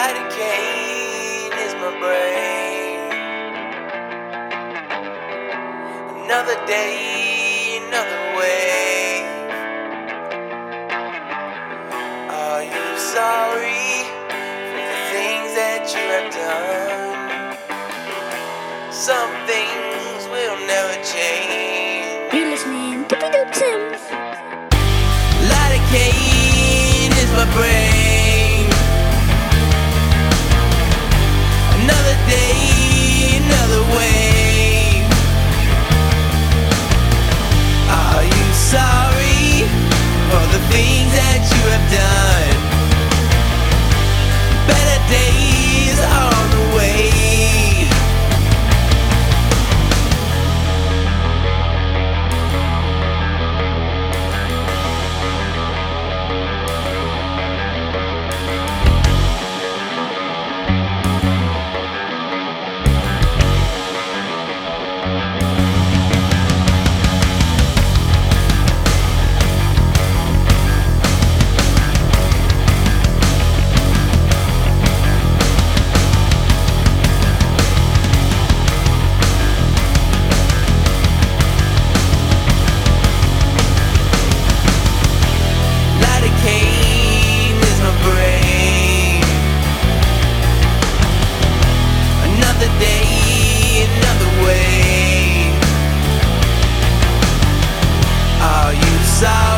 Lidocaine is my brain. Another day, another wave. Are you sorry for the things that you have done? Some things will never change. You're listening to Doop Sims. Lidocaine is my brain. inside